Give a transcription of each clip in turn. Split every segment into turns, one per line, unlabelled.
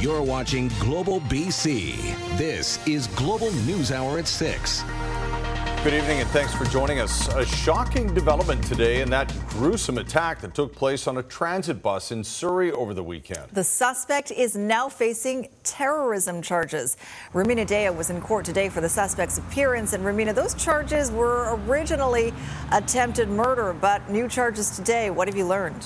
You're watching Global BC. This is Global News Hour at 6.
Good evening and thanks for joining us. A shocking development today in that gruesome attack that took place on a transit bus in Surrey over the weekend.
The suspect is now facing terrorism charges. Rumina Daya was in court today for the suspect's appearance. And Rumina, those charges were originally attempted murder, but new charges today. What have you learned?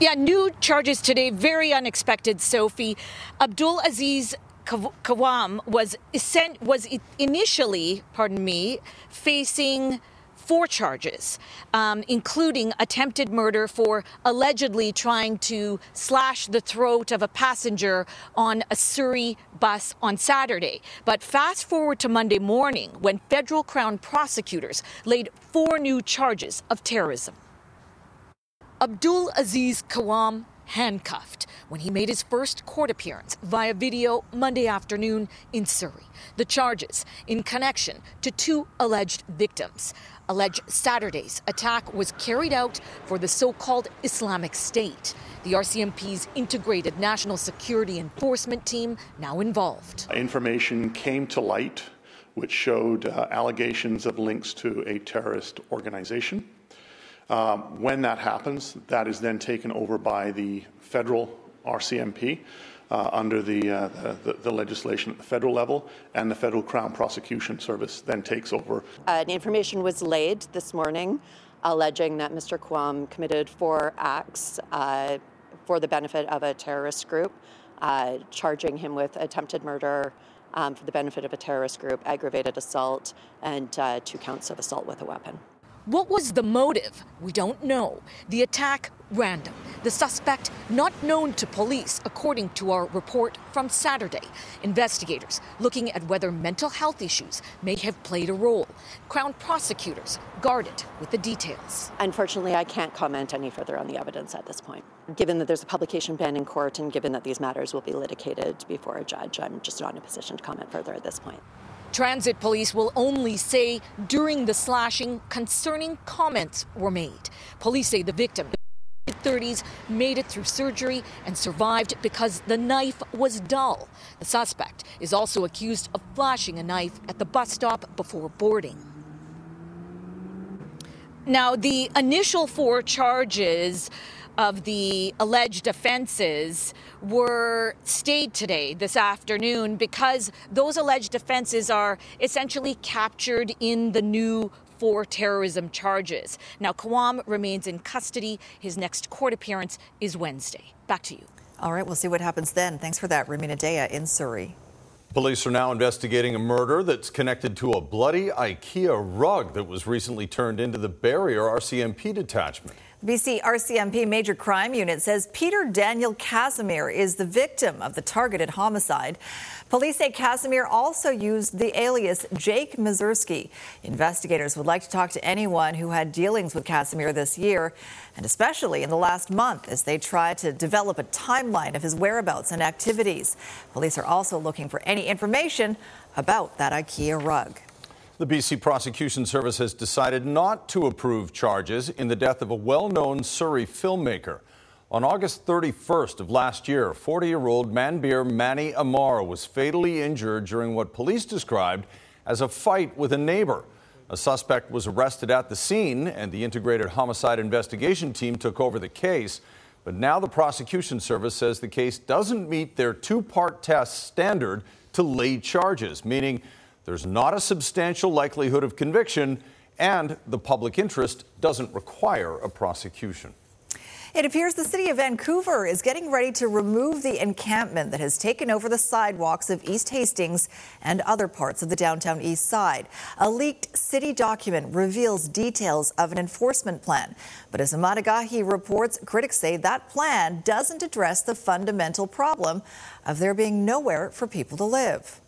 Yeah, new charges today, very unexpected, Sophie. Abdul Aziz Kawam was sent, was initially, pardon me, facing four charges, um, including attempted murder for allegedly trying to slash the throat of a passenger on a Surrey bus on Saturday. But fast forward to Monday morning when federal crown prosecutors laid four new charges of terrorism. Abdul Aziz Kawam handcuffed when he made his first court appearance via video Monday afternoon in Surrey. The charges in connection to two alleged victims. Alleged Saturday's attack was carried out for the so called Islamic State. The RCMP's integrated national security enforcement team now involved.
Information came to light which showed uh, allegations of links to a terrorist organization. Um, when that happens, that is then taken over by the federal RCMP uh, under the, uh, the, the, legislation at the federal level, and the Federal Crown Prosecution Service then takes over.
Information was laid this morning alleging that Mr. Kawam committed four acts uh, for the benefit of a terrorist group, uh, charging him with attempted murder. Um, for the benefit of a terrorist group, aggravated assault, and uh, two counts of assault with a weapon.
What was the motive? We don't know. The attack, random. The suspect, not known to police, according to our report from Saturday. Investigators looking at whether mental health issues may have played a role. Crown prosecutors guarded with the details.
Unfortunately, I can't comment any further on the evidence at this point. Given that there's a publication ban in court and given that these matters will be litigated before a judge, I'm just not in a position to comment further at this point.
Transit police will only say during the slashing concerning comments were made. Police say the victim 30s made it through surgery and survived because the knife was dull. The suspect is also accused of flashing a knife at the bus stop before boarding. Now, the initial four charges of the alleged offenses were stayed today, this afternoon, because those alleged offenses are essentially captured in the new four terrorism charges. Now, Kawam remains in custody. His next court appearance is Wednesday. Back to you.
All right, we'll see what happens then. Thanks for that, Rumina Daya in Surrey.
Police are now investigating a murder that's connected to a bloody IKEA rug that was recently turned into the Barriere RCMP detachment.
BC RCMP Major Crime Unit says Peter Daniel Casimir is the victim of the targeted homicide. Police say Casimir also used the alias Jake Mazurski. Investigators would like to talk to anyone who had dealings with Casimir this year, and especially in the last month as they try to develop a timeline of his whereabouts and activities. Police are also looking for any information about that IKEA rug.
The BC Prosecution Service has decided not to approve charges in the death of a well known Surrey filmmaker. On August 31st of last year, 40 year old Manbir Mani Amar was fatally injured during what police described as a fight with a neighbor. A suspect was arrested at the scene, and the Integrated Homicide Investigation Team took over the case. But now the prosecution service says the case doesn't meet their two part test standard to lay charges, meaning there's not a substantial likelihood of conviction, and the public interest doesn't require a prosecution.
It appears the city of Vancouver is getting ready to remove the encampment that has taken over the sidewalks of East Hastings and other parts of the downtown east side. A leaked city document reveals details of an enforcement plan. But as Emad Agahi reports, critics say that plan doesn't address the fundamental problem of there being nowhere for people to live.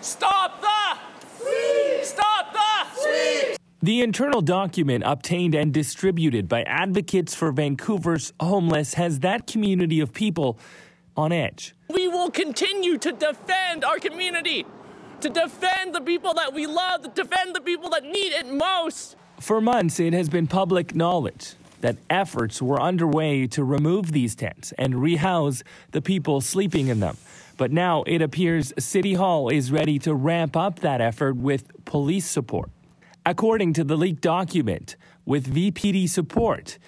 Stop the sweep! Stop the sweep!
The internal document obtained and distributed by advocates for Vancouver's homeless has that community of people on edge.
We will continue to defend our community, to defend the people that we love, to defend the people that need it most.
For months, it has been public knowledge. that efforts were underway to remove these tents and rehouse the people sleeping in them. But now it appears City Hall is ready to ramp up that effort with police support. According to the leaked document, with VPD support,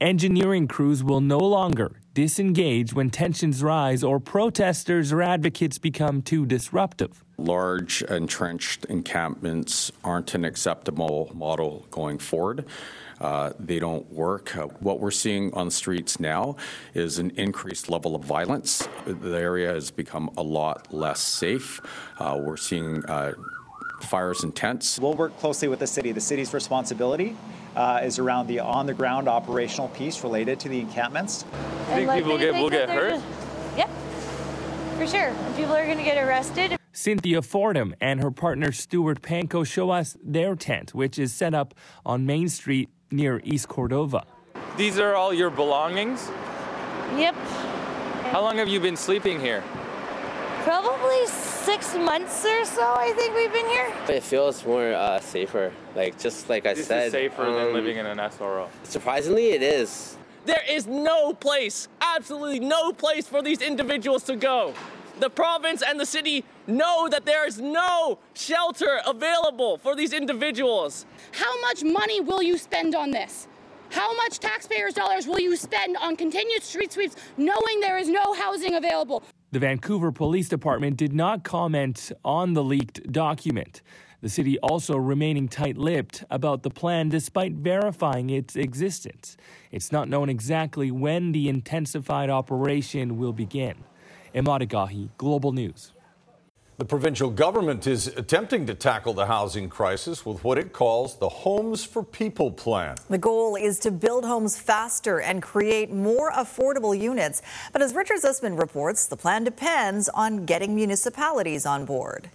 engineering crews will no longer disengage when tensions rise or protesters or advocates become too disruptive.
Large entrenched encampments aren't an acceptable model going forward. Uh, they don't work. Uh, what we're seeing on the streets now is an increased level of violence. The area has become a lot less safe. Uh, we're seeing uh, fires and tents.
We'll work closely with the city. The city's responsibility uh, is around the on-the-ground operational piece related to the encampments.
I think people get, will get hurt? Just, yeah, for sure. People are going to get arrested.
Cynthia Fordham and her partner Stuart Panko show us their tent, which is set up on Main Street near East Cordova.
These are all your belongings?
Yep.
How long have you been sleeping here?
Probably six months or so, I think we've been here.
It feels more uh, safer. Like, just like I
this
said.
Is safer um, than living in an SRO.
Surprisingly, it is.
There is no place, absolutely no place for these individuals to go. The province and the city know that there is no shelter available for these individuals.
How much money will you spend on this? How much taxpayers' dollars will you spend on continued street sweeps knowing there is no housing available?
The Vancouver Police Department did not comment on the leaked document. The city also remaining tight lipped about the plan despite verifying its existence. It's not known exactly when the intensified operation will begin. Emad Agahi, Global News.
The provincial government is attempting to tackle the housing crisis with what it calls the Homes for People plan.
The goal is to build homes faster and create more affordable units. But as Richard Zussman reports, the plan depends on getting municipalities on board.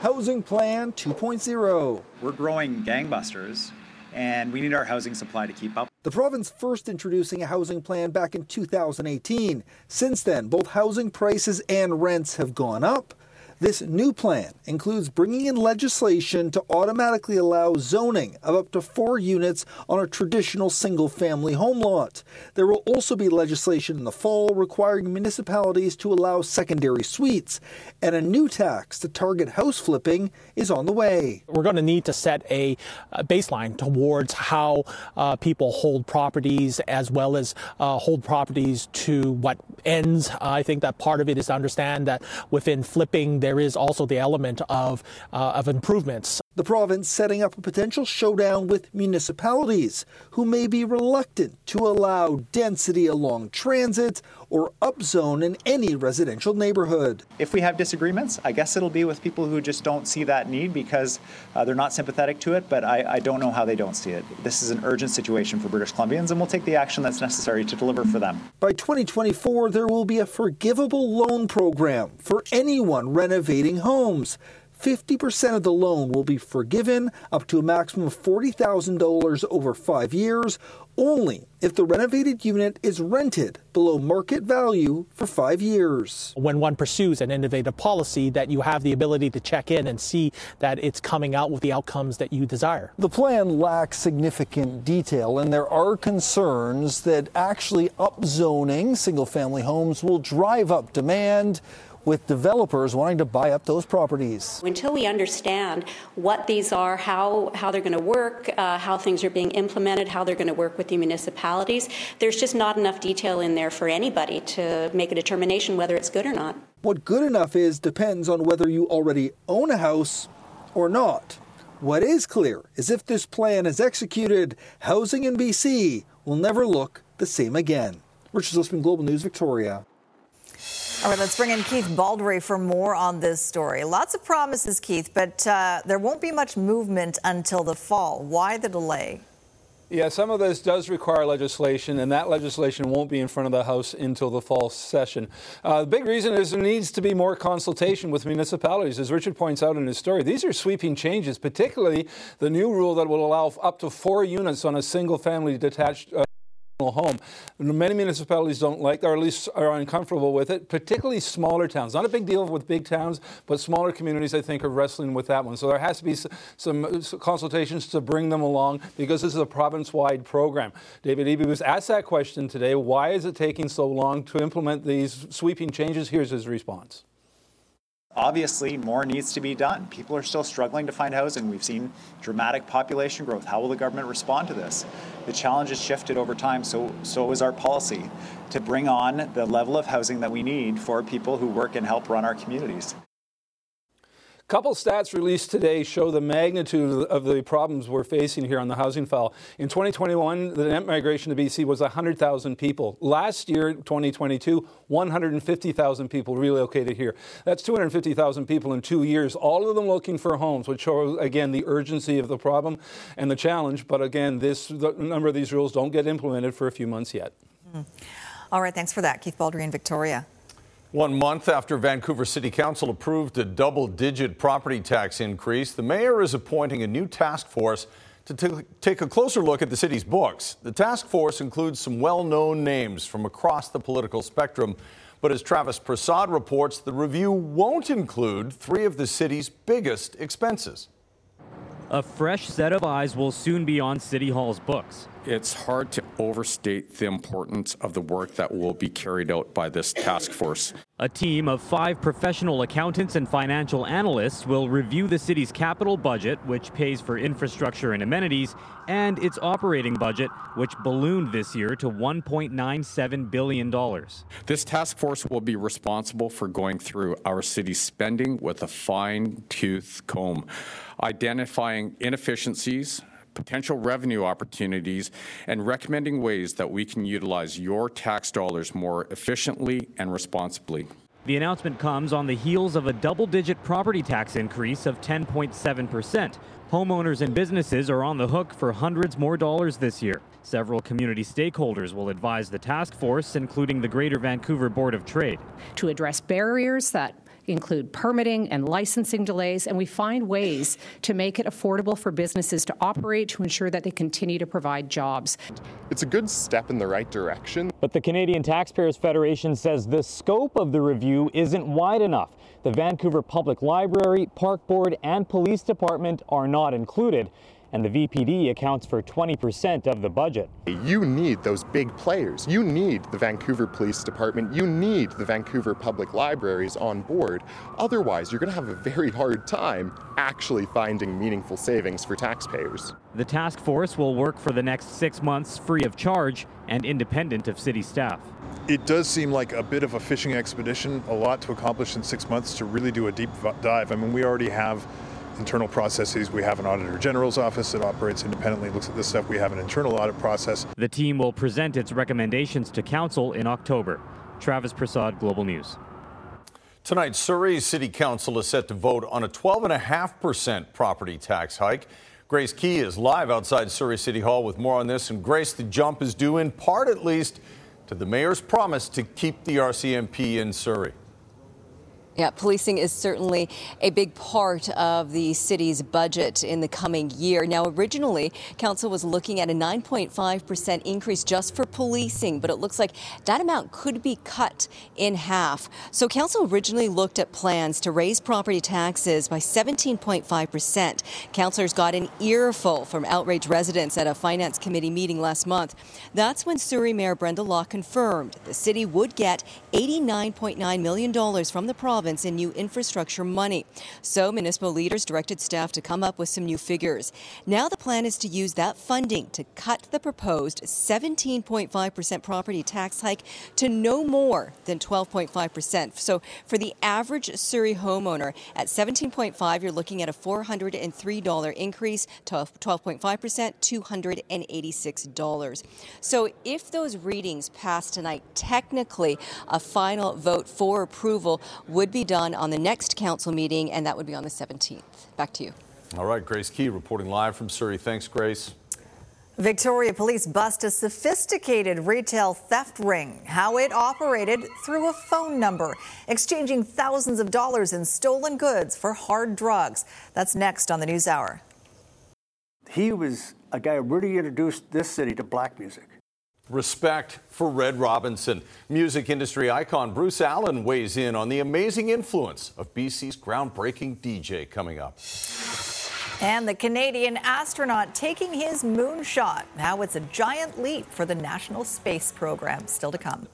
Housing Plan 2.0.
We're growing gangbusters and we need our housing supply to keep up.
The province first introducing a housing plan back in 2018. Since then, both housing prices and rents have gone up. This new plan includes bringing in legislation to automatically allow zoning of up to four units on a traditional single family home lot. There will also be legislation in the fall requiring municipalities to allow secondary suites, and a new tax to target house flipping is on the way.
We're going to need to set a, baseline towards how uh, people hold properties as well as uh, hold properties to what ends. I think that part of it is to understand that within flipping, there there is also the element of, uh, of improvements.
The province setting up a potential showdown with municipalities who may be reluctant to allow density along transit or upzone in any residential neighborhood.
If we have disagreements, I guess it'll be with people who just don't see that need because uh, they're not sympathetic to it, but I, I don't know how they don't see it. This is an urgent situation for British Columbians, and we'll take the action that's necessary to deliver for them.
By 2024, there will be a forgivable loan program for anyone renovating homes. 50% of the loan will be forgiven up to a maximum of $40,000 over five years, only if the renovated unit is rented below market value for five years.
When one pursues an innovative policy, that you have the ability to check in and see that it's coming out with the outcomes that you desire.
The plan lacks significant detail, and there are concerns that actually upzoning single family homes will drive up demand with developers wanting to buy up those properties.
Until we understand what these are, how, how they're going to work, uh, how things are being implemented, how they're going to work with the municipalities, there's just not enough detail in there for anybody to make a determination whether it's good or not.
What good enough is depends on whether you already own a house or not. What is clear is if this plan is executed, housing in BC will never look the same again. Richard Zussman, Global News, Victoria.
All right, let's bring in Keith Baldry for more on this story. Lots of promises, Keith, but uh, there won't be much movement until the fall. Why the delay?
Yeah, some of this does require legislation, and that legislation won't be in front of the House until the fall session. Uh, the big reason is there needs to be more consultation with municipalities. As Richard points out in his story, these are sweeping changes, particularly the new rule that will allow up to four units on a single family detached. Uh, home. Many municipalities don't like, or at least are uncomfortable with it, particularly smaller towns. Not a big deal with big towns, but smaller communities, I think, are wrestling with that one. So there has to be some consultations to bring them along because this is a province-wide program. David Eby was asked that question today. Why is it taking so long to implement these sweeping changes? Here's his response.
Obviously, more needs to be done. People are still struggling to find housing. We've seen dramatic population growth. How will the government respond to this? The challenge has shifted over time, so so is our policy to bring on the level of housing that we need for people who work and help run our communities
couple stats released today show the magnitude of the problems we're facing here on the housing file. In 2021, the net migration to BC was 100,000 people. Last year, 2022, 150,000 people relocated here. That's 250,000 people in two years, all of them looking for homes, which shows, again, the urgency of the problem and the challenge. But again, this the number of these rules don't get implemented for a few months yet.
Mm. All right, thanks for that, Keith Baldry in Victoria.
One month after Vancouver City Council approved a double digit property tax increase, the mayor is appointing a new task force to t- take a closer look at the city's books. The task force includes some well known names from across the political spectrum. But as Travis Prasad reports, the review won't include three of the city's biggest expenses.
A fresh set of eyes will soon be on City Hall's books.
It's hard to overstate the importance of the work that will be carried out by this task force.
A team of five professional accountants and financial analysts will review the city's capital budget, which pays for infrastructure and amenities, and its operating budget, which ballooned this year to $1.97 billion.
This task force will be responsible for going through our city's spending with a fine tooth comb, identifying inefficiencies potential revenue opportunities, and recommending ways that we can utilize your tax dollars more efficiently and responsibly.
The announcement comes on the heels of a double digit property tax increase of 10.7%. Homeowners and businesses are on the hook for hundreds more dollars this year. Several community stakeholders will advise the task force, including the Greater Vancouver Board of Trade.
To address barriers that include permitting and licensing delays, and we find ways to make it affordable for businesses to operate to ensure that they continue to provide jobs.
It's a good step in the right direction.
But the Canadian Taxpayers Federation says the scope of the review isn't wide enough. The Vancouver Public Library, Park Board, and Police Department are not included and the VPD accounts for 20% of the budget.
You need those big players. You need the Vancouver Police Department. You need the Vancouver Public Libraries on board. Otherwise, you're going to have a very hard time actually finding meaningful savings for taxpayers.
The task force will work for the next six months free of charge and independent of city staff.
It does seem like a bit of a fishing expedition, a lot to accomplish in six months to really do a deep dive. I mean, we already have internal processes. We have an Auditor General's office that operates independently, looks at this stuff. We have an internal audit process.
The team will present its recommendations to Council in October. Travis Prasad, Global News.
Tonight, Surrey City Council is set to vote on a 12.5% property tax hike. Grace Ke is live outside Surrey City Hall with more on this. And Grace, the jump is due in part at least to the mayor's promise to keep the RCMP in Surrey.
Yeah, policing is certainly a big part of the city's budget in the coming year. Now, originally, council was looking at a 9.5% increase just for policing, but it looks like that amount could be cut in half. So, council originally looked at plans to raise property taxes by 17.5%. Councillors got an earful from outraged residents at a finance committee meeting last month. That's when Surrey Mayor Brenda Locke confirmed the city would get $89.9 million from the province province in new infrastructure money. So municipal leaders directed staff to come up with some new figures. Now the plan is to use that funding to cut the proposed 17.5% property tax hike to no more than 12.5%. So for the average Surrey homeowner at 17.5, you're looking at a $403 increase to 12.5%, $286. So if those readings pass tonight, technically a final vote for approval would be done on the next council meeting, and that would be on the 17th. Back to you.
All right, Grace Ke reporting live from Surrey. Thanks, Grace.
Victoria police bust a sophisticated retail theft ring. How it operated through a phone number, exchanging thousands of dollars in stolen goods for hard drugs. That's next on the News Hour.
He was a guy who really introduced this city to black music.
Respect for Red Robinson. Music industry icon Bruce Allen weighs in on the amazing influence of BC's groundbreaking DJ coming up.
And the Canadian astronaut taking his moonshot. Now it's a giant leap for the National Space Program. Still to come.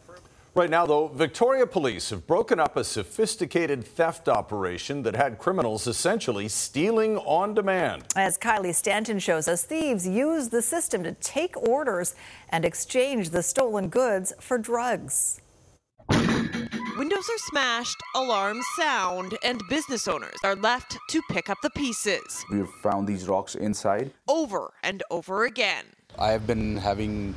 Right now, though, Victoria police have broken up a sophisticated theft operation that had criminals essentially stealing on demand.
As Kylie Stanton shows us, thieves use the system to take orders and exchange the stolen goods for drugs.
Windows are smashed, alarms sound, and business owners are left to pick up the pieces.
We've found these rocks inside.
Over and over again.
I have been having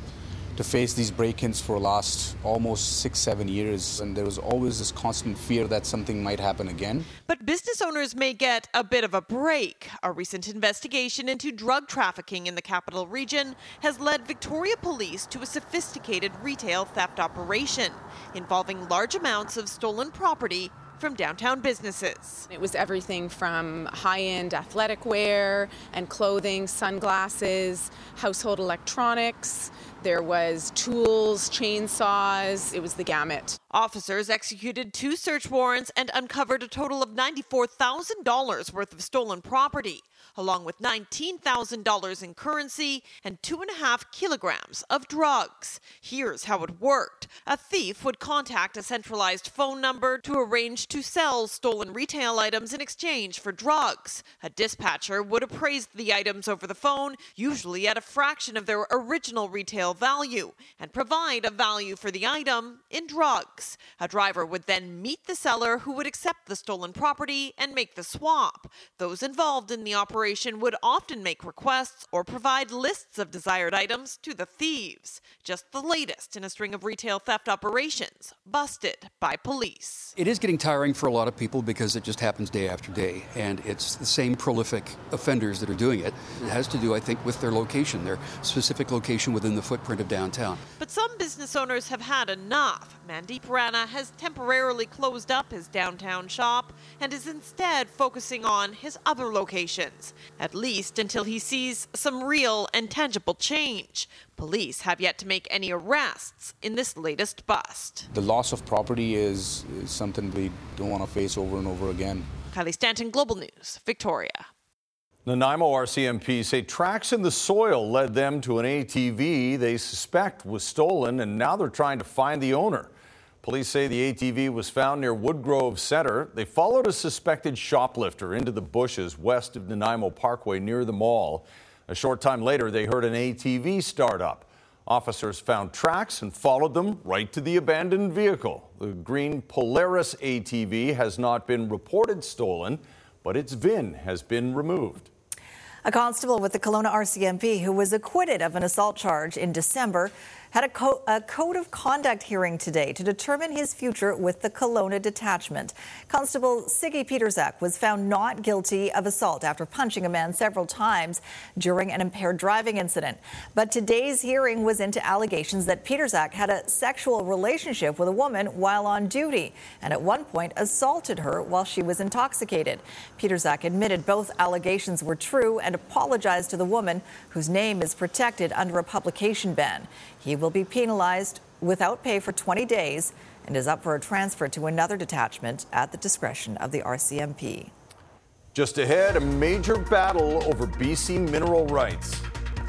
to face these break-ins for last almost six, seven years, and there was always this constant fear that something might happen again.
But business owners may get a bit of a break. A recent investigation into drug trafficking in the capital region has led Victoria Police to a sophisticated retail theft operation involving large amounts of stolen property from downtown businesses.
It was everything from high end athletic wear and clothing, sunglasses, household electronics. There was tools, chainsaws, it was the gamut.
Officers executed two search warrants and uncovered a total of $94,000 worth of stolen property, along with $19,000 in currency and two and a half kilograms of drugs. Here's how it worked. A thief would contact a centralized phone number to arrange to sell stolen retail items in exchange for drugs. A dispatcher would appraise the items over the phone, usually at a fraction of their original retail value, and provide a value for the item in drugs. A driver would then meet the seller who would accept the stolen property and make the swap. Those involved in the operation would often make requests or provide lists of desired items to the thieves. Just the latest in a string of retail theft operations busted by police.
It is getting tiring for a lot of people because it just happens day after day, and it's the same prolific offenders that are doing it. It has to do, I think, with their location, their specific location within the footprint of downtown.
But some business owners have had enough. Mandeep Rana has temporarily closed up his downtown shop and is instead focusing on his other locations, at least until he sees some real and tangible change. Police have yet to make any arrests in this latest bust.
The loss of property is, is something we don't want to face over and over again.
Kylie Stanton, Global News, Victoria.
Nanaimo RCMP say tracks in the soil led them to an ATV they suspect was stolen, and now they're trying to find the owner. Police say the ATV was found near Woodgrove Center. They followed a suspected shoplifter into the bushes west of Nanaimo Parkway near the mall. A short time later, they heard an ATV start up. Officers found tracks and followed them right to the abandoned vehicle. The green Polaris ATV has not been reported stolen, but its VIN has been removed.
A constable with the Kelowna RCMP who was acquitted of an assault charge in December had a, co- a, code of conduct hearing today to determine his future with the Kelowna detachment. Constable Siggy Pietrzak was found not guilty of assault after punching a man several times during an impaired driving incident. But today's hearing was into allegations that Pietrzak had a sexual relationship with a woman while on duty and at one point assaulted her while she was intoxicated. Pietrzak admitted both allegations were true and apologized to the woman whose name is protected under a publication ban. He will be penalized without pay for 20 days and is up for a transfer to another detachment at the discretion of the RCMP.
Just ahead, a major battle over BC mineral rights.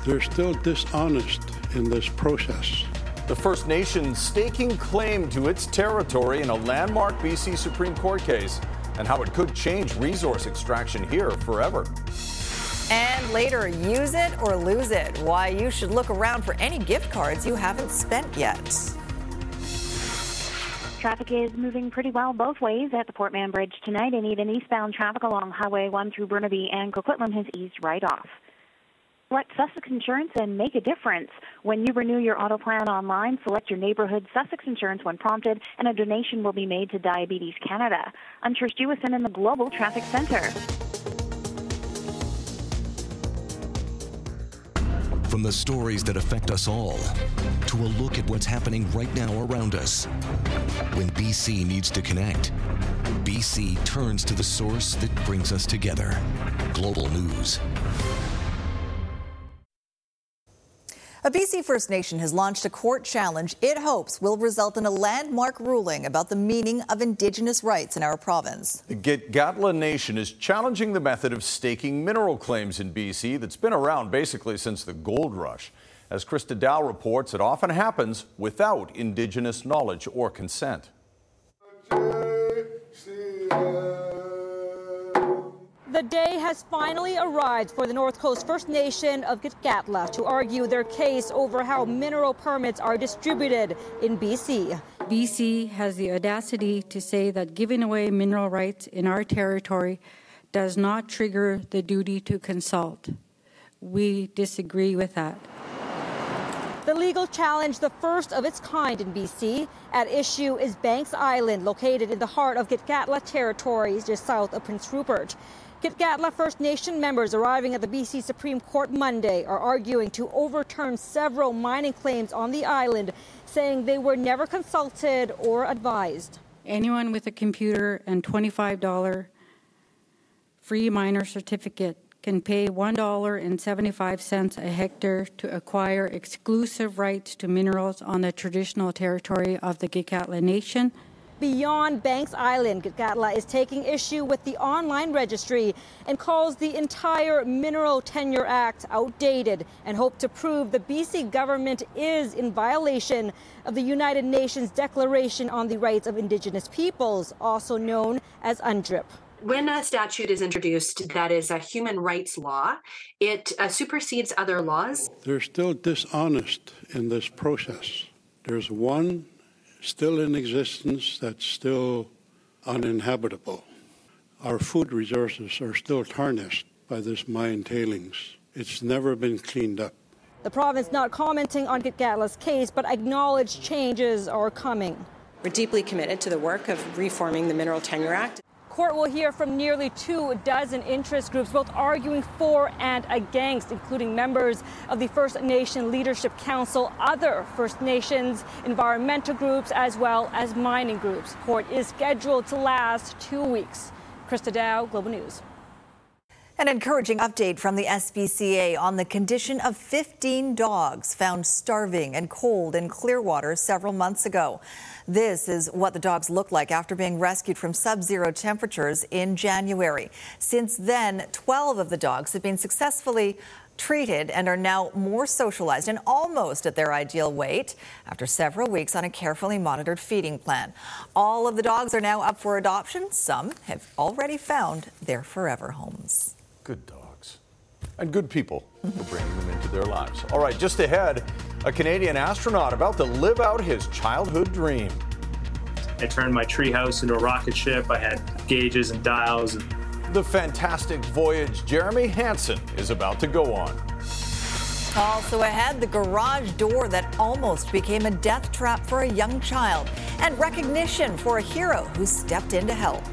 They're still dishonest in this process.
The First Nations staking claim to its territory in a landmark BC Supreme Court case and how it could change resource extraction here forever.
And later, use it or lose it. Why you should look around for any gift cards you haven't spent yet.
Traffic is moving pretty well both ways at the Port Mann Bridge tonight, and even eastbound traffic along Highway 1 through Burnaby and Coquitlam has eased right off. Select Sussex Insurance and make a difference. When you renew your auto plan online, select your neighborhood Sussex Insurance when prompted, and a donation will be made to Diabetes Canada. I'm Trish Jewison in the Global Traffic Center.
From the stories that affect us all to a look at what's happening right now around us. When BC needs to connect, BC turns to the source that brings us together Global News.
A BC First Nation has launched a court challenge it hopes will result in a landmark ruling about the meaning of Indigenous rights in our province.
The Gitxaala Nation is challenging the method of staking mineral claims in BC that's been around basically since the gold rush. As Christa Dao reports, it often happens without Indigenous knowledge or consent.
The day has finally arrived for the North Coast First Nation of Gitxaala to argue their case over how mineral permits are distributed in BC.
BC has the audacity to say that giving away mineral rights in our territory does not trigger the duty to consult. We disagree with that.
The legal challenge, the first of its kind in BC, at issue is Banks Island, located in the heart of Gitxaala territories just south of Prince Rupert. Gitxaala First Nation members arriving at the BC Supreme Court Monday are arguing to overturn several mining claims on the island, saying they were never consulted or advised.
Anyone with a computer and $25 free miner certificate can pay $1.75 a hectare to acquire exclusive rights to minerals on the traditional territory of the Gitxaala Nation
beyond Banks Island. Gitxaala is taking issue with the online registry and calls the entire Mineral Tenure Act outdated and hope to prove the BC government is in violation of the United Nations Declaration on the Rights of Indigenous Peoples, also known as UNDRIP
when a statute is introduced that is a human rights law, it uh, supersedes other laws.
They're still dishonest in this process. There's one still in existence that's still uninhabitable. Our food resources are still tarnished by this mine tailings. It's never been cleaned up.
The province not commenting on Gitxaala's case, but acknowledged changes are coming.
We're deeply committed to the work of reforming the Mineral Tenure Act
court will hear from nearly two dozen interest groups, both arguing for and against, including members of the First Nation Leadership Council, other First Nations environmental groups, as well as mining groups. Court is scheduled to last two weeks. Christa Dao, Global News.
An encouraging update from the SPCA on the condition of 15 dogs found starving and cold in Clearwater several months ago. This is what the dogs look like after being rescued from sub zero temperatures in January. Since then, 12 of the dogs have been successfully treated and are now more socialized and almost at their ideal weight after several weeks on a carefully monitored feeding plan. All of the dogs are now up for adoption. Some have already found their forever homes.
Good dogs. And good people for bringing them into their lives. All right, just ahead, a Canadian astronaut about to live out his childhood dream.
I turned my treehouse into a rocket ship. I had gauges and dials.
The fantastic voyage Jeremy Hansen is about to go on.
Also ahead, the garage door that almost became a death trap for a young child, and recognition for a hero who stepped in to help.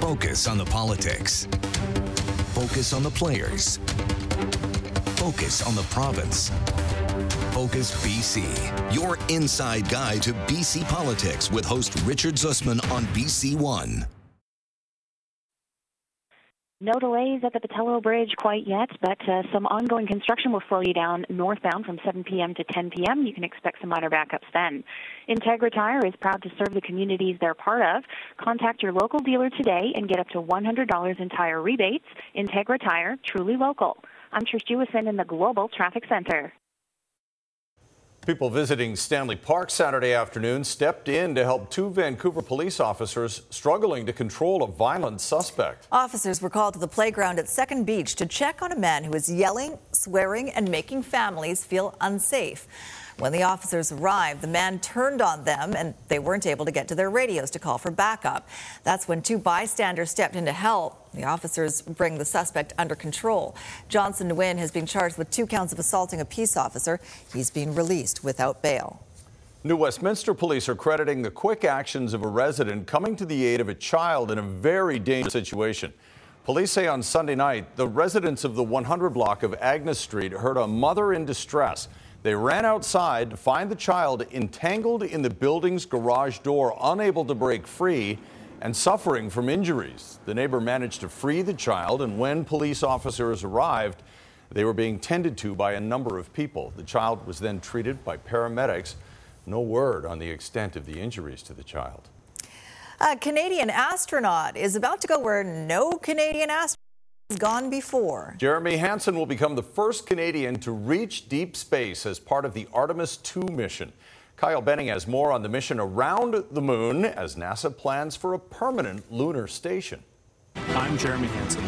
Focus on the politics. Focus on the players. Focus on the province. Focus BC, your inside guide to BC politics with host Richard Zussman on BC One.
No delays at the Pattullo Bridge quite yet, but uh, some ongoing construction will slow you down northbound from 7 p.m. to 10 p.m. You can expect some minor backups then. Integra Tire is proud to serve the communities they're part of. Contact your local dealer today and get up to $100 in tire rebates. Integra Tire, truly local. I'm Trish Jewison in the Global Traffic Center.
People visiting Stanley Park Saturday afternoon stepped in to help two Vancouver police officers struggling to control a violent suspect.
Officers were called to the playground at Second Beach to check on a man who was yelling, swearing, and making families feel unsafe. When the officers arrived, the man turned on them and they weren't able to get to their radios to call for backup. That's when two bystanders stepped in to help. The officers bring the suspect under control. Johnson Nguyen has been charged with two counts of assaulting a peace officer. He's being released without bail.
New Westminster police are crediting the quick actions of a resident coming to the aid of a child in a very dangerous situation. Police say on Sunday night, the residents of the 100 block of Agnes Street heard a mother in distress. They ran outside to find the child entangled in the building's garage door, unable to break free, and suffering from injuries. The neighbor managed to free the child, and when police officers arrived, they were being tended to by a number of people. The child was then treated by paramedics. No word on the extent of the injuries to the child.
A Canadian astronaut is about to go where no Canadian astronaut gone before.
Jeremy Hansen will become the first Canadian to reach deep space as part of the Artemis 2 mission. Kyle Benning has more on the mission around the moon as NASA plans for a permanent lunar station.
I'm Jeremy Hansen.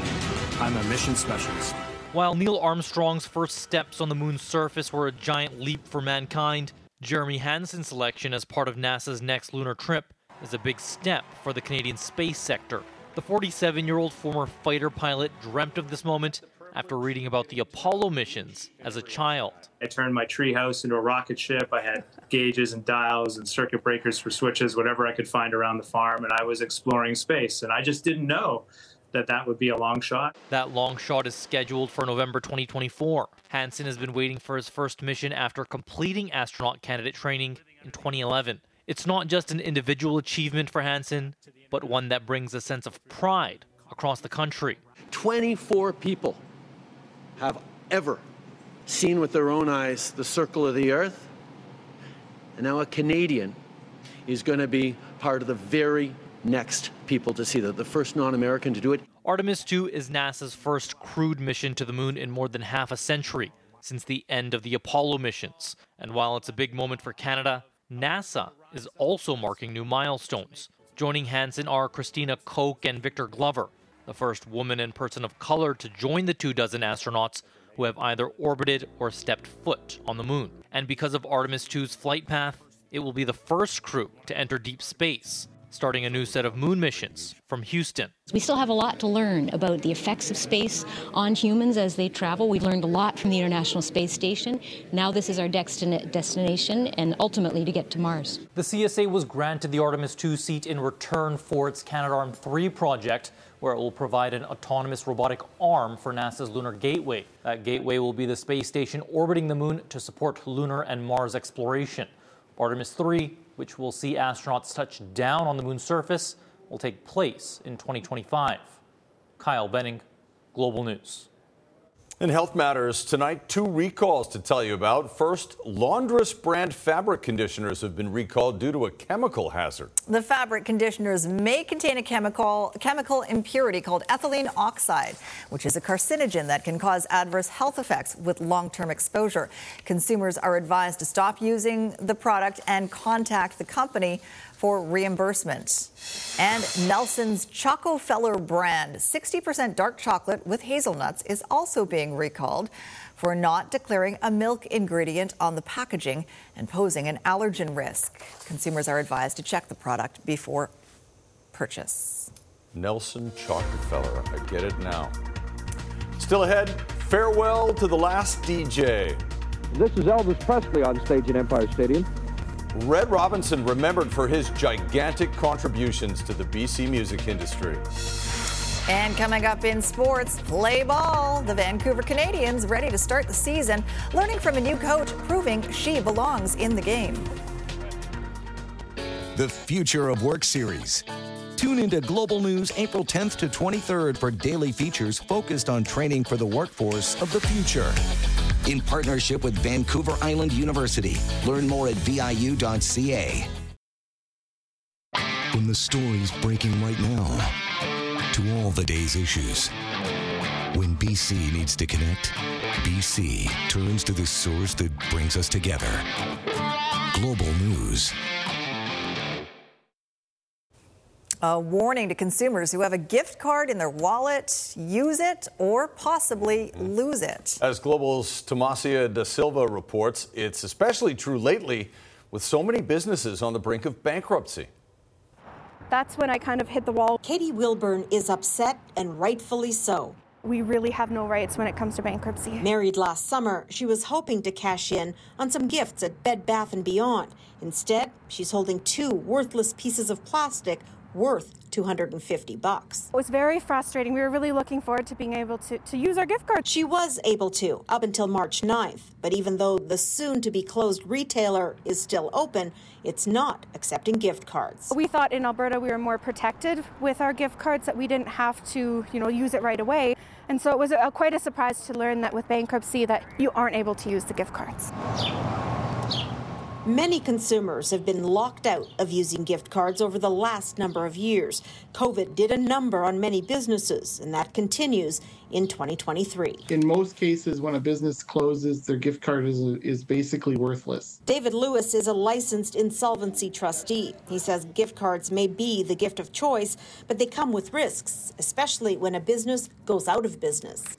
I'm a mission specialist.
While Neil Armstrong's first steps on the moon's surface were a giant leap for mankind, Jeremy Hansen's selection as part of NASA's next lunar trip is a big step for the Canadian space sector. The 47 year old former fighter pilot dreamt of this moment after reading about the Apollo missions as a child.
I turned my treehouse into a rocket ship. I had gauges and dials and circuit breakers for switches, whatever I could find around the farm, and I was exploring space. And I just didn't know that that would be a long shot.
That long shot is scheduled for November 2024. Hansen has been waiting for his first mission after completing astronaut candidate training in 2011. It's not just an individual achievement for Hansen, but one that brings a sense of pride across the country.
24 people have ever seen with their own eyes the circle of the earth. And now a Canadian is going to be part of the very next people to see that, the first non American to do it.
Artemis 2 is NASA's first crewed mission to the moon in more than half a century since the end of the Apollo missions. And while it's a big moment for Canada, NASA is also marking new milestones. Joining Hansen are Christina Koch and Victor Glover, the first woman and person of color to join the two dozen astronauts who have either orbited or stepped foot on the moon. And because of Artemis 2's flight path, it will be the first crew to enter deep space starting a new set of moon missions from Houston.
We still have a lot to learn about the effects of space on humans as they travel. We've learned a lot from the International Space Station. Now, this is our destin- destination and ultimately to get to Mars.
The CSA was granted the Artemis 2 seat in return for its Canadarm 3 project, where it will provide an autonomous robotic arm for NASA's Lunar Gateway. That gateway will be the space station orbiting the moon to support lunar and Mars exploration. Artemis 3 which will see astronauts touch down on the moon's surface, will take place in 2025. Kyle Benning, Global News.
In Health Matters tonight, two recalls to tell you about. First, Laundress brand fabric conditioners have been recalled due to a chemical hazard.
The fabric conditioners may contain a chemical chemical impurity called ethylene oxide, which is a carcinogen that can cause adverse health effects with long-term exposure. Consumers are advised to stop using the product and contact the company for reimbursement. And Nelson's Chocofeller brand, 60% dark chocolate with hazelnuts, is also being recalled for not declaring a milk ingredient on the packaging and posing an allergen risk. Consumers are advised to check the product before purchase.
Nelson Chocofeller, I get it now. Still ahead, farewell to the last DJ.
This is Elvis Presley on stage in Empire Stadium.
Red Robinson remembered for his gigantic contributions to the BC music industry.
And coming up in sports, play ball. The Vancouver Canadians ready to start the season, learning from a new coach, proving she belongs in the game.
The Future of Work series. Tune into Global News April 10th to 23rd for daily features focused on training for the workforce of the future in partnership with Vancouver Island University. Learn more at viu.ca. From the stories breaking right now to all the day's issues. When BC needs to connect, BC turns to the source that brings us together. Global News.
A warning to consumers who have a gift card in their wallet use it or possibly lose it.
As Global's Tomasia da Silva reports, it's especially true lately with so many businesses on the brink of bankruptcy.
That's when I kind of hit the wall.
Katie Wilburn is upset and rightfully so.
We really have no rights when it comes to bankruptcy.
Married last summer, she was hoping to cash in on some gifts at Bed Bath & Beyond. Instead, she's holding two worthless pieces of plastic worth 250 bucks.
It was very frustrating. We were really looking forward to being able to, to use our gift card.
She was able to up until March 9th, but even though the soon to be closed retailer is still open, it's not accepting gift cards.
We thought in Alberta we were more protected with our gift cards that we didn't have to, you know, use it right away. And so it was a, quite a surprise to learn that with bankruptcy that you aren't able to use the gift cards.
Many consumers have been locked out of using gift cards over the last number of years. COVID did a number on many businesses, and that continues in 2023.
In most cases, when a business closes, their gift card is, is basically worthless.
David Lewis is a licensed insolvency trustee. He says gift cards may be the gift of choice, but they come with risks, especially when a business goes out of business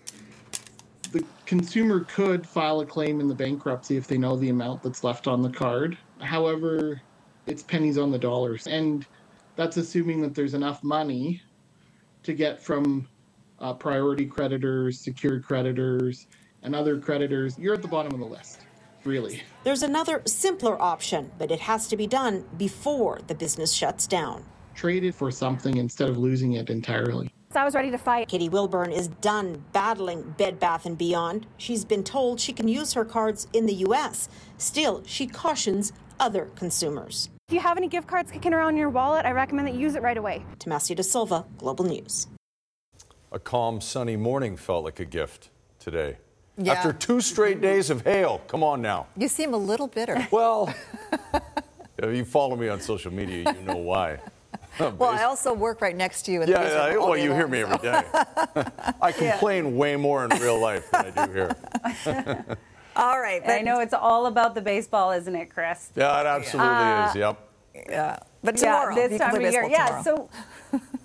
the consumer could file a claim in the bankruptcy if they know the amount that's left on the card. However, it's pennies on the dollars. And that's assuming that there's enough money to get from uh, priority creditors, secured creditors, and other creditors. You're at the bottom of the list, really.
There's another simpler option, but it has to be done before the business shuts down.
Trade it for something instead of losing it entirely.
I was ready to fight.
Katie Wilburn is done battling Bed Bath and Beyond. She's been told she can use her cards in the US. Still, she cautions other consumers.
If you have any gift cards kicking around in your wallet, I recommend that you use it right away.
Tomasia DaSilva, Global News.
A calm, sunny morning felt like a gift today.
Yeah.
After two straight days of hail, come on now.
You seem a little bitter.
Well, if you follow me on social media, you know why.
Well, I also work right next to you.
At this Yeah, yeah well, you long, hear me so. every day. I complain yeah. way more in real life than I do here.
all right.
But I know it's all about the baseball, isn't it, Chris?
Yeah, it absolutely uh, is. Yep.
Yeah. But tomorrow,
yeah, this time of year.
Yeah.
So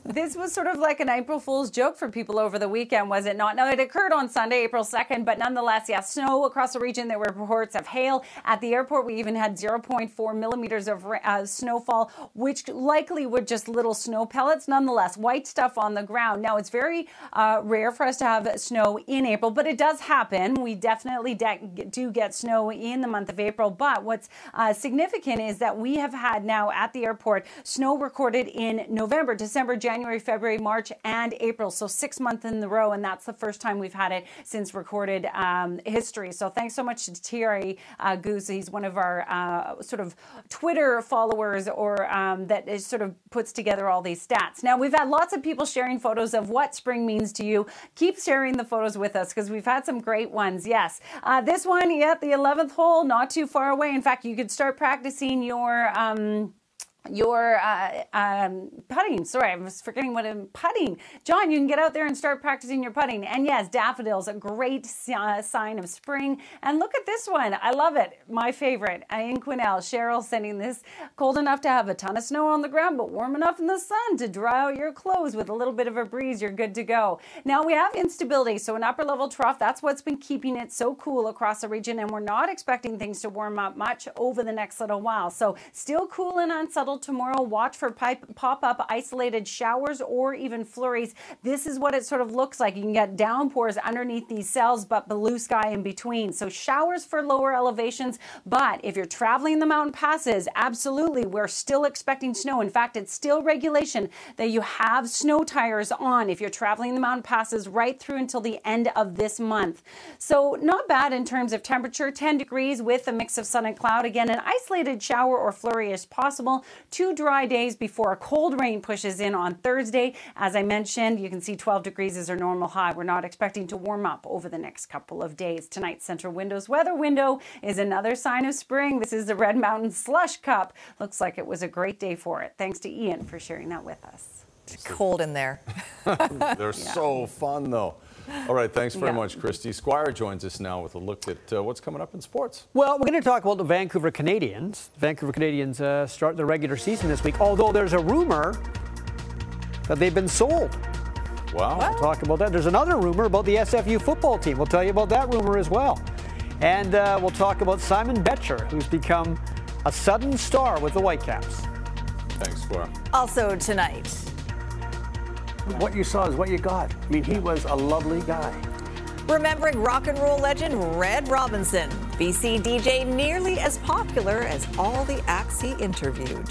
this was sort of like an April Fool's joke for people over the weekend, was it not? Now, it occurred on Sunday, April 2nd, but nonetheless, yeah, snow across the region. There were reports of hail. At the airport, we even had 0.4 millimeters of uh, snowfall, which likely were just little snow pellets. Nonetheless, white stuff on the ground. Now, it's very uh, rare for us to have snow in April, but it does happen. We definitely de- do get snow in the month of April. But what's uh, significant is that we have had now at the airport snow recorded in November, December, January. January, February, March, and April. So six months in the row, and that's the first time we've had it since recorded um, history. So thanks so much to Thierry uh, Goose. He's one of our uh, sort of Twitter followers, or um, that is sort of puts together all these stats. Now we've had lots of people sharing photos of what spring means to you. Keep sharing the photos with us because we've had some great ones. Yes, uh, this one, yeah, the 11th hole, not too far away. In fact, you could start practicing your. Um, your uh, um, putting. Sorry, I was forgetting what I'm putting. John, you can get out there and start practicing your putting. And yes, daffodils, a great uh, sign of spring. And look at this one. I love it. My favorite. In Quesnel, Cheryl sending this cold enough to have a ton of snow on the ground, but warm enough in the sun to dry out your clothes with a little bit of a breeze. You're good to go. Now we have instability. So an upper level trough, that's what's been keeping it so cool across the region. And we're not expecting things to warm up much over the next little while. So still cool and unsettled tomorrow. Watch for pop up isolated showers or even flurries. This is what it sort of looks like. You can get downpours underneath these cells, but blue sky in between. So showers for lower elevations. But if you're traveling the mountain passes, absolutely, we're still expecting snow. In fact, it's still regulation that you have snow tires on if you're traveling the mountain passes right through until the end of this month. So not bad in terms of temperature, 10 degrees with a mix of sun and cloud. Again, an isolated shower or flurry is possible two dry days before a cold rain pushes in on Thursday. As I mentioned, you can see 12 degrees is our normal high. We're not expecting to warm up over the next couple of days. Tonight's central windows weather window is another sign of spring. This is the Red Mountain Slush Cup. Looks like it was a great day for it. Thanks to Ian for sharing that with us.
It's cold in there.
They're yeah. so fun, though. All right, thanks very yeah. much, Christy. Squire joins us now with a look at uh, what's coming up in sports.
Well, we're going to talk about the Vancouver Canadians. Vancouver Canadians uh, start the regular season this week, although there's a rumor that they've been sold.
Wow.
We'll talk about that. There's another rumor about the SFU football team. We'll tell you about that rumor as well. And uh, we'll talk about Simon Becher, who's become a sudden star with the Whitecaps.
Thanks, Squire.
Also tonight,
what you saw is what you got. I mean, he was a lovely guy.
Remembering rock and roll legend Red Robinson, BC DJ nearly as popular as all the acts he interviewed.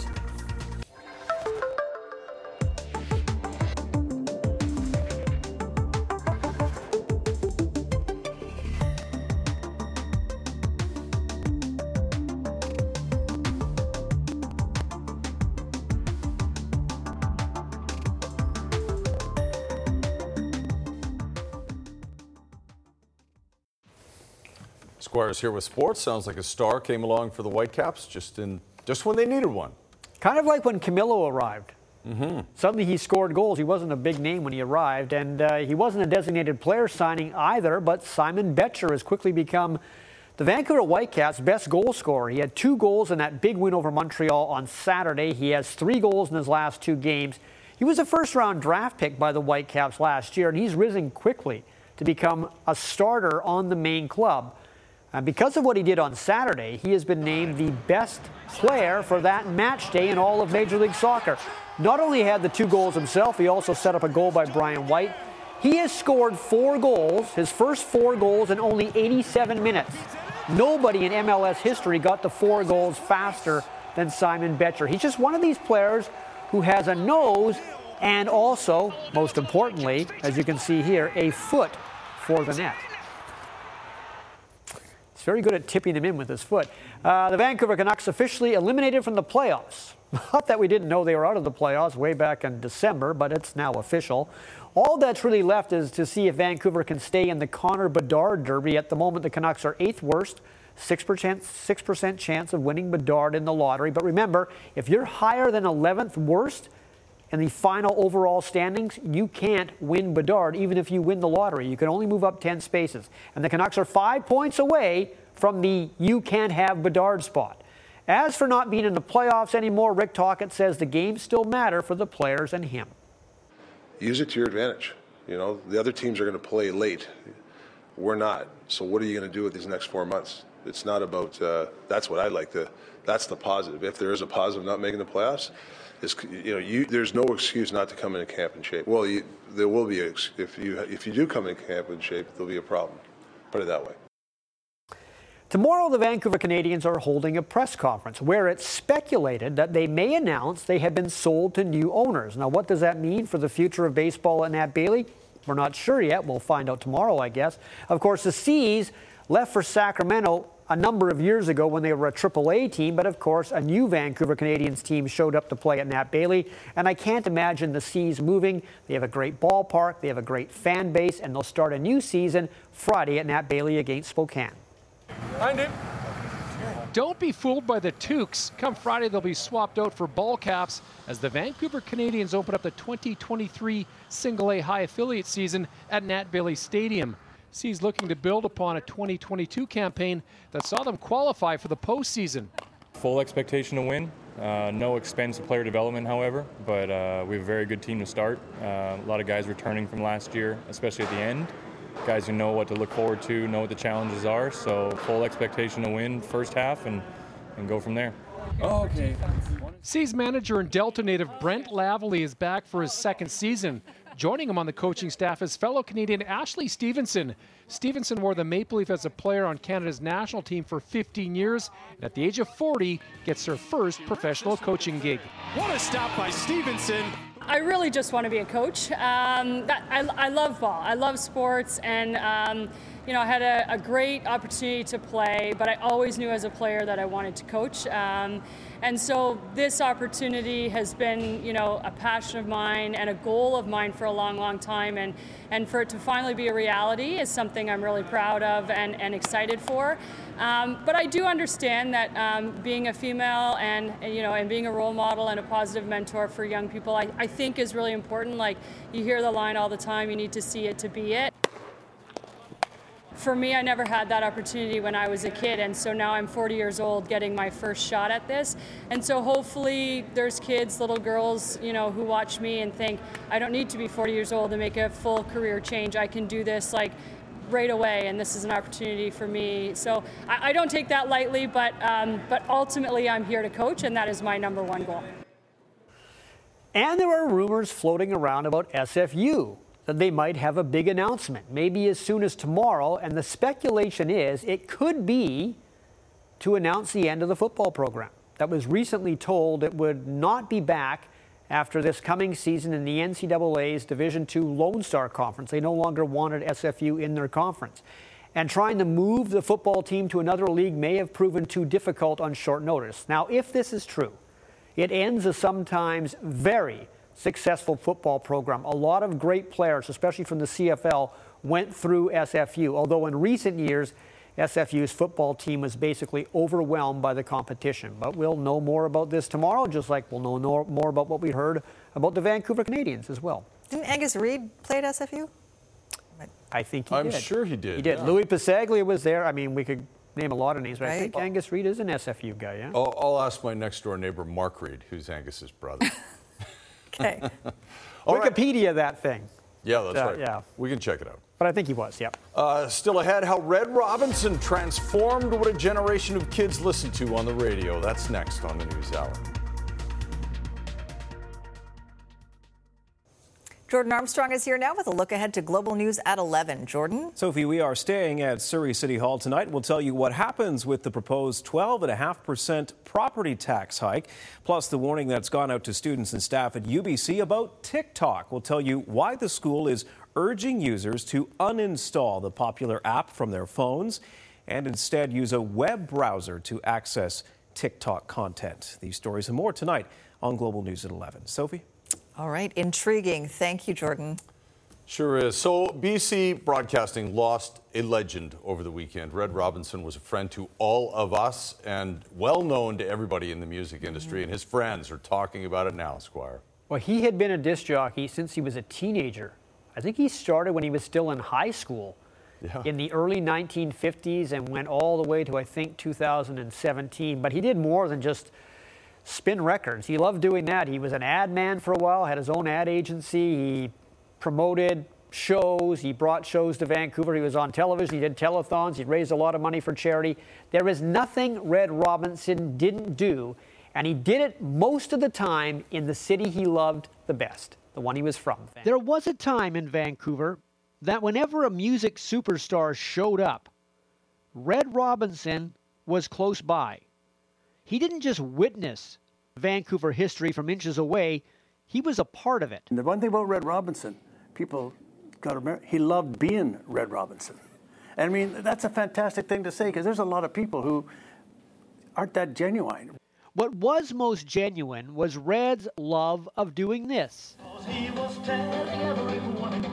Here with sports. Sounds like a star came along for the Whitecaps just in just when they needed one.
Kind of like when Camilo arrived.
Mm-hmm.
Suddenly he scored goals. He wasn't a big name when he arrived, and uh, he wasn't a designated player signing either. But Simon Becher has quickly become the Vancouver Whitecaps' best goal scorer. He had two goals in that big win over Montreal on Saturday. He has three goals in his last two games. He was a first round draft pick by the Whitecaps last year, and he's risen quickly to become a starter on the main club. And because of what he did on Saturday, he has been named the best player for that match day in all of Major League Soccer. Not only had the two goals himself, he also set up a goal by Brian White. He has scored four goals, his first four goals in only 87 minutes. Nobody in MLS history got to four goals faster than Simon Becher. He's just one of these players who has a nose and also, most importantly, as you can see here, a foot for the net. He's very good at tipping them in with his foot. Uh, the Vancouver Canucks officially eliminated from the playoffs. Not that we didn't know they were out of the playoffs way back in December, but it's now official. All that's really left is to see if Vancouver can stay in the Connor Bedard Derby. At the moment, the Canucks are eighth worst, 6%, 6% chance of winning Bedard in the lottery. But remember, if you're higher than 11th worst in the final overall standings, you can't win Bedard even if you win the lottery. You can only move up 10 spaces. And the Canucks are five points away from the you can't have Bedard spot. As for not being in the playoffs anymore, Rick Tocchet says the games still matter for the players and him
use it to your advantage. You know, the other teams are going to play late. We're not. So what are you going to do with these next four months? It's not about. Uh, that's what I like to. That's the positive. If there is a positive not making the playoffs, is you know you there's no excuse not to come into camp in shape. Well, you, there will be if you if you do come in camp in shape, there'll be a problem. Put it that way.
Tomorrow, the Vancouver Canadians are holding a press conference where it's speculated that they may announce they have been sold to new owners. Now, what does that mean for the future of baseball at Nat Bailey? We're not sure yet. We'll find out tomorrow, I guess. Of course, the Seas left for Sacramento a number of years ago when they were a AAA team, but of course, a new Vancouver Canadians team showed up to play at Nat Bailey, and I can't imagine the Seas moving. They have a great ballpark, they have a great fan base, and they'll start a new season Friday at Nat Bailey against Spokane.
Behind him. Don't be fooled by the Tukes. Come Friday, they'll be swapped out for ball caps as the Vancouver Canadians open up the 2023 Single A High Affiliate season at Nat Bailey Stadium. Seas looking to build upon a 2022 campaign that saw them qualify for the postseason.
Full expectation to win. Uh, no expense of player development, however, but uh, we have a very good team to start. Uh, a lot of guys returning from last year, especially at the end guys who know what to look forward to, know what the challenges are. So full expectation to win first half and, and go from there.
Oh, okay. Seas manager and Delta native Brent Lavallee is back for his second season. Joining him on the coaching staff is fellow Canadian Ashley Stevenson. Stevenson wore the Maple Leaf as a player on Canada's national team for 15 years, and at the age of 40, gets her first professional coaching gig. What a stop by Stevenson!
I really just want to be a coach. Um, that, I, I, love ball. I love sports, and um, you know, I had a, a, great opportunity to play, but I always knew as a player that I wanted to coach. Um, and so this opportunity has been, you know, a passion of mine and a goal of mine for a long, long time. And, and for it to finally be a reality is something I'm really proud of and, and excited for. Um, but I do understand that um, being a female and you know and being a role model and a positive mentor for young people, I, I think is really important. Like you hear the line all the time, you need to see it to be it. For me, I never had that opportunity when I was a kid, and so now I'm 40 years old getting my first shot at this. And so hopefully there's kids, little girls, you know, who watch me and think, I don't need to be 40 years old to make a full career change. I can do this like right away, and this is an opportunity for me. So I, I don't take that lightly, but um, but ultimately I'm here to coach, and that is my number one goal.
And there are rumors floating around about SFU that they might have a big announcement, maybe as soon as tomorrow. And the speculation is it could be to announce the end of the football program that was recently told it would not be back after this coming season in the NCAA's Division II Lone Star Conference. They no longer wanted SFU in their conference. And trying to move the football team to another league may have proven too difficult on short notice. Now, if this is true, it ends a sometimes very successful football program. A lot of great players, especially from the CFL, went through SFU, although in recent years, SFU's football team was basically overwhelmed by the competition. But we'll know more about this tomorrow, just like we'll know more about what we heard about the Vancouver Canadians as well.
Didn't Angus Reid play at SFU?
I think he
I'm
did.
sure he did.
He did.
yeah.
Lui Passaglia was there. I mean, we could name a lot of names, but I
Right.
think Angus Reid is an SFU guy, yeah?
I'll, I'll ask my next door neighbor, Mark Reid, who's Angus's brother.
Okay.
Wikipedia that thing.
yeah, that's
Uh,
right.
yeah.
We can check it out.
But I think he was, yeah.
Uh, still ahead, how Red Robinson transformed what a generation of kids listen to on the radio. That's next on the News Hour.
Jordan Armstrong is here now with a look ahead to global news at 11. Jordan?
Sophie, we are staying at Surrey City Hall tonight. We'll tell you what happens with the proposed 12.5% property tax hike, plus the warning that's gone out to students and staff at UBC about TikTok. We'll tell you why the school is urging users to uninstall the popular app from their phones and instead use a web browser to access TikTok content. These stories and more tonight on Global News at 11. Sophie?
All right, intriguing. Thank you, Jordan.
Sure is. So, BC Broadcasting lost a legend over the weekend. Red Robinson was a friend to all of us and well known to everybody in the music mm-hmm. industry, and his friends are talking about it now, Squire.
Well, he had been a disc jockey since he was a teenager. I think he started when he was still in high school
Yeah.
in the early 1950s and went all the way to, I think, 2017. But he did more than just spin records. He loved doing that. He was an ad man for a while, had his own ad agency. He promoted shows. He brought shows to Vancouver. He was on television. He did telethons. He raised a lot of money for charity. There is nothing Red Robinson didn't do, and he did it most of the time in the city he loved the best, the one he was from. There was a time in Vancouver that whenever a music superstar showed up, Red Robinson was close by. He didn't just witness Vancouver history from inches away, he was a part of it.
And the one thing about Red Robinson, people got to remember, he loved being Red Robinson. And I mean, that's a fantastic thing to say because there's a lot of people who aren't that genuine.
What was most genuine was Red's love of doing this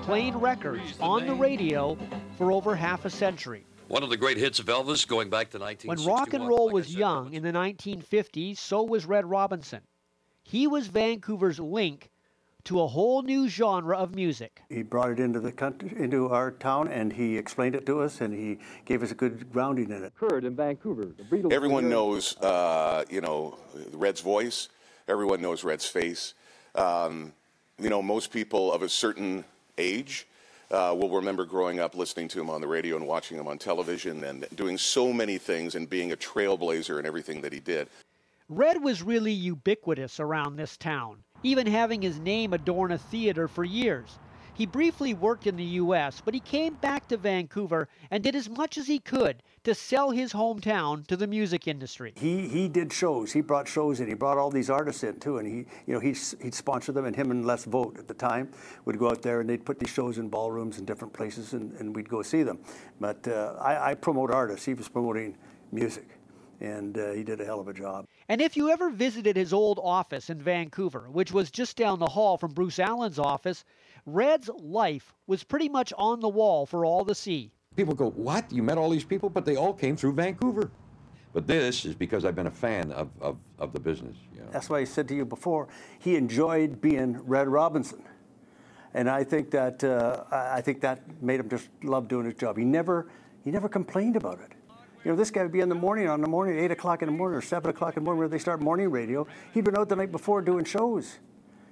playing records on the radio for over half a century.
One of the great hits of Elvis going back to
When rock and roll was young in the 1950s, so was Red Robinson. He was Vancouver's link to a whole new genre of music.
He brought it into the country, into our town, and he explained it to us, and he gave us a good grounding in it.
Heard in Vancouver. The Beatles
Everyone knows, uh, you know, Red's voice. Everyone knows Red's face. Um, you know, most people of a certain age uh, will remember growing up listening to him on the radio and watching him on television and doing so many things and being a trailblazer in everything that he did.
Red was really ubiquitous around this town, even having his name adorn a theater for years. He briefly worked in the U.S., but he came back to Vancouver and did as much as he could to sell his hometown to the music industry.
He he did shows. He brought shows in. He brought all these artists in too, and he you know he he'd sponsor them. And him and Les Vogt at the time would go out there and they'd put these shows in ballrooms and different places, and, and we'd go see them. But uh, I, I promote artists. He was promoting music, and uh, he did a hell of a job.
And if you ever visited his old office in Vancouver, which was just down the hall from Bruce Allen's office, Red's life was pretty much on the wall for all to see.
People go, What? You met all these people? But they all came through Vancouver. But this is because I've been a fan of, of, of the business. You know.
That's why I said to you before, he enjoyed being Red Robinson. And I think that uh, I I think that made him just love doing his job. He never he never complained about it. You know, this guy would be in the morning, on the morning, eight o'clock in the morning or seven o'clock in the morning, where they start morning radio. He'd been out the night before doing shows.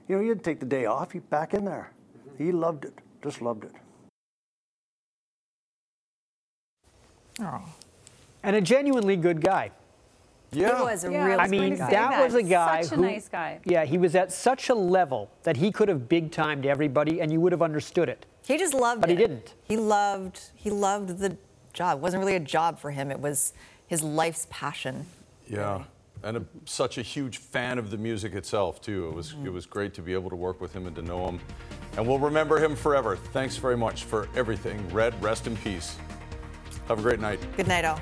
You know, he didn't take the day off. He'd back in there. He loved it. Just loved it.
Oh.
And a genuinely good guy.
He was a
Yeah, I
really
I mean,
going to
that,
that.
was a guy
Such a
who,
nice guy.
Yeah, he was at such a level that he could have big timed everybody, and you would have understood it.
He just loved
But
it.
he didn't.
He loved he loved the job. It wasn't really a job for him. It was his life's passion.
Yeah, and a, such a huge fan of the music itself too. It was it was great to be able to work with him and to know him, and we'll remember him forever. Thanks very much for everything. Red, rest in peace. Have a great night.
Good night, all.